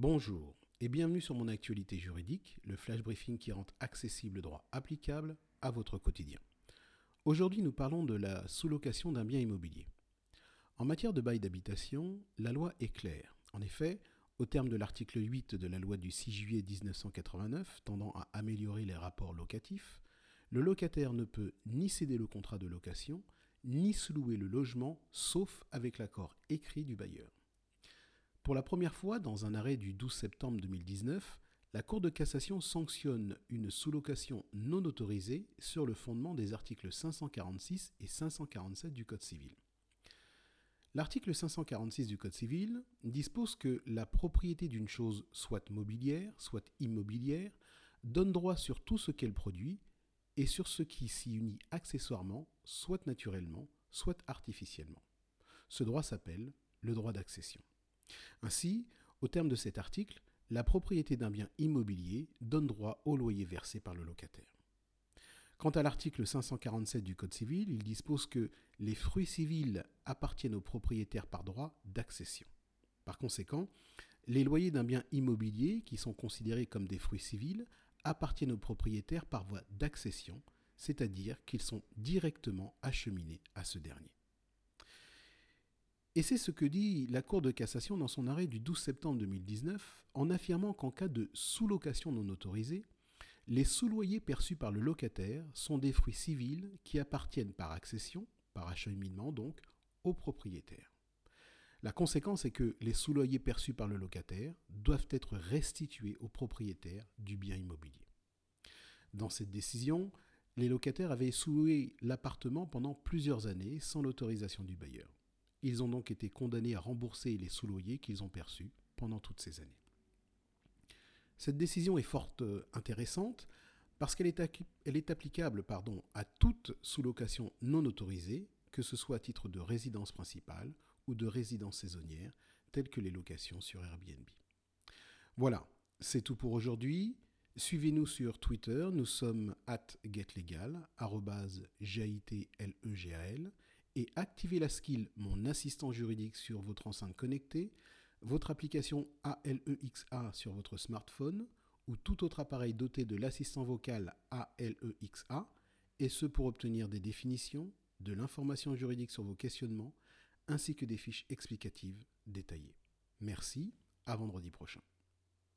Bonjour et bienvenue sur mon actualité juridique, le flash briefing qui rend accessible le droit applicable à votre quotidien. Aujourd'hui, nous parlons de la sous-location d'un bien immobilier. En matière de bail d'habitation, la loi est claire. En effet, au terme de l'article 8 de la loi du 6 juillet 1989 tendant à améliorer les rapports locatifs, le locataire ne peut ni céder le contrat de location, ni sous-louer le logement, sauf avec l'accord écrit du bailleur. Pour la première fois, dans un arrêt du 12 septembre 2019, la Cour de cassation sanctionne une sous-location non autorisée sur le fondement des articles 546 et 547 du Code civil. L'article 546 du Code civil dispose que la propriété d'une chose, soit mobilière, soit immobilière, donne droit sur tout ce qu'elle produit et sur ce qui s'y unit accessoirement, soit naturellement, soit artificiellement. Ce droit s'appelle le droit d'accession. Ainsi, au terme de cet article, la propriété d'un bien immobilier donne droit au loyer versé par le locataire. Quant à l'article 547 du Code civil, il dispose que les fruits civils appartiennent aux propriétaires par droit d'accession. Par conséquent, les loyers d'un bien immobilier, qui sont considérés comme des fruits civils, appartiennent aux propriétaires par voie d'accession, c'est-à-dire qu'ils sont directement acheminés à ce dernier. Et c'est ce que dit la Cour de cassation dans son arrêt du 12 septembre 2019 en affirmant qu'en cas de sous-location non autorisée, les sous-loyers perçus par le locataire sont des fruits civils qui appartiennent par accession, par acheminement donc, au propriétaire. La conséquence est que les sous-loyers perçus par le locataire doivent être restitués au propriétaire du bien immobilier. Dans cette décision, les locataires avaient sous-loué l'appartement pendant plusieurs années sans l'autorisation du bailleur. Ils ont donc été condamnés à rembourser les sous-loyers qu'ils ont perçus pendant toutes ces années. Cette décision est fort euh, intéressante parce qu'elle est, applicable à toute sous-location non autorisée, que ce soit à titre de résidence principale ou de résidence saisonnière, telles que les locations sur Airbnb. Voilà, c'est tout pour aujourd'hui. Suivez-nous sur Twitter, nous sommes at getlegal, et activez la skill Mon assistant juridique sur votre enceinte connectée, votre application ALEXA sur votre smartphone ou tout autre appareil doté de l'assistant vocal ALEXA, et ce pour obtenir des définitions, de l'information juridique sur vos questionnements, ainsi que des fiches explicatives détaillées. Merci, à vendredi prochain.